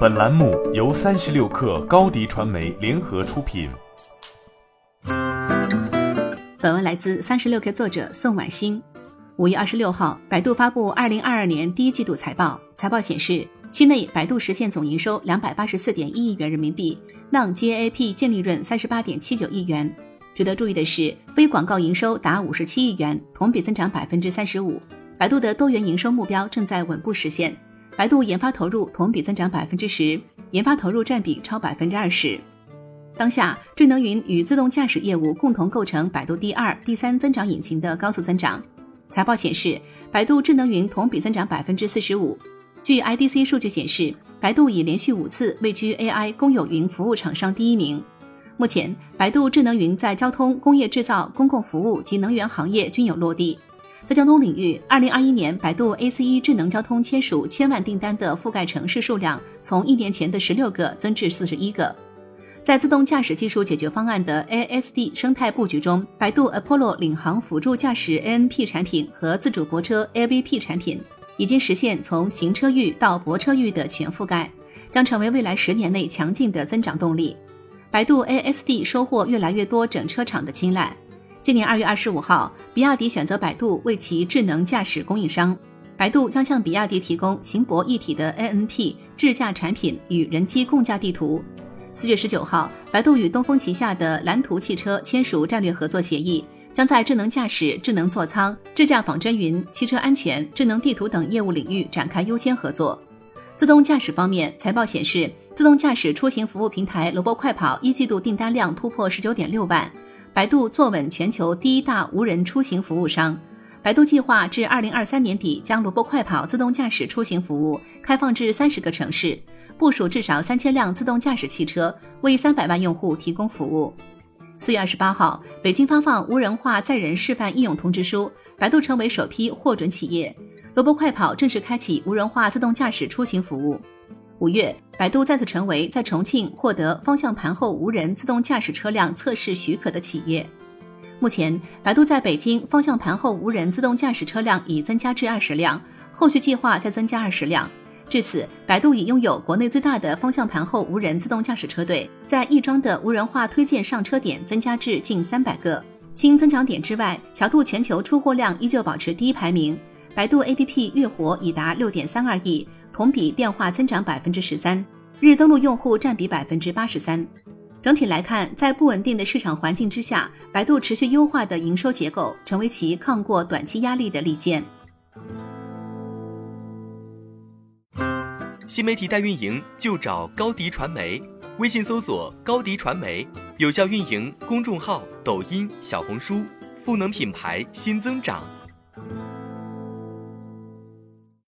本栏目由三十六氪高低传媒联合出品。本文来自三十六氪作者宋婉欣。五月二十六号，百度发布二零二二年第一季度财报。财报显示，期内百度实现总营收两百八十四点一亿元人民币，non-GAAP 净利润三十八点七九亿元。值得注意的是，非广告营收达五十七亿元，同比增长百分之三十五。百度的多元营收目标正在稳步实现。百度研发投入同比增长百分之十，研发投入占比超百分之二十。当下，智能云与自动驾驶业务共同构成百度第二、第三增长引擎的高速增长。财报显示，百度智能云同比增长百分之四十五。据 IDC 数据显示，百度已连续五次位居 AI 公有云服务厂商第一名。目前，百度智能云在交通、工业制造、公共服务及能源行业均有落地。在交通领域，二零二一年百度 ACE 智能交通签署千万订单的覆盖城市数量，从一年前的十六个增至四十一个。在自动驾驶技术解决方案的 ASD 生态布局中，百度 Apollo 领航辅助驾驶 ANP 产品和自主泊车 AVP 产品已经实现从行车域到泊车域的全覆盖，将成为未来十年内强劲的增长动力。百度 ASD 收获越来越多整车厂的青睐。今年二月二十五号，比亚迪选择百度为其智能驾驶供应商，百度将向比亚迪提供行博一体的 ANP 智驾产品与人机共驾地图。四月十九号，百度与东风旗下的蓝图汽车签署战略合作协议，将在智能驾驶、智能座舱、智驾仿真云、汽车安全、智能地图等业务领域展开优先合作。自动驾驶方面，财报显示，自动驾驶出行服务平台萝卜快跑一季度订单量突破十九点六万，百度坐稳全球第一大无人出行服务商。百度计划至二零二三年底将萝卜快跑自动驾驶出行服务开放至三十个城市，部署至少三千辆自动驾驶汽车，为三百万用户提供服务。四月二十八号，北京发放无人化载人示范应用通知书，百度成为首批获准企业，萝卜快跑正式开启无人化自动驾驶出行服务。五月，百度再次成为在重庆获得方向盘后无人自动驾驶车辆测试许可的企业。目前，百度在北京方向盘后无人自动驾驶车辆已增加至二十辆，后续计划再增加二十辆。至此，百度已拥有国内最大的方向盘后无人自动驾驶车队，在亦庄的无人化推荐上车点增加至近三百个。新增长点之外，小度全球出货量依旧保持第一排名，百度 APP 月活已达六点三二亿，同比变化增长百分之十三，日登录用户占比百分之八十三。整体来看，在不稳定的市场环境之下，百度持续优化的营收结构，成为其抗过短期压力的利剑。新媒体代运营就找高迪传媒，微信搜索高迪传媒，有效运营公众号、抖音、小红书，赋能品牌新增长。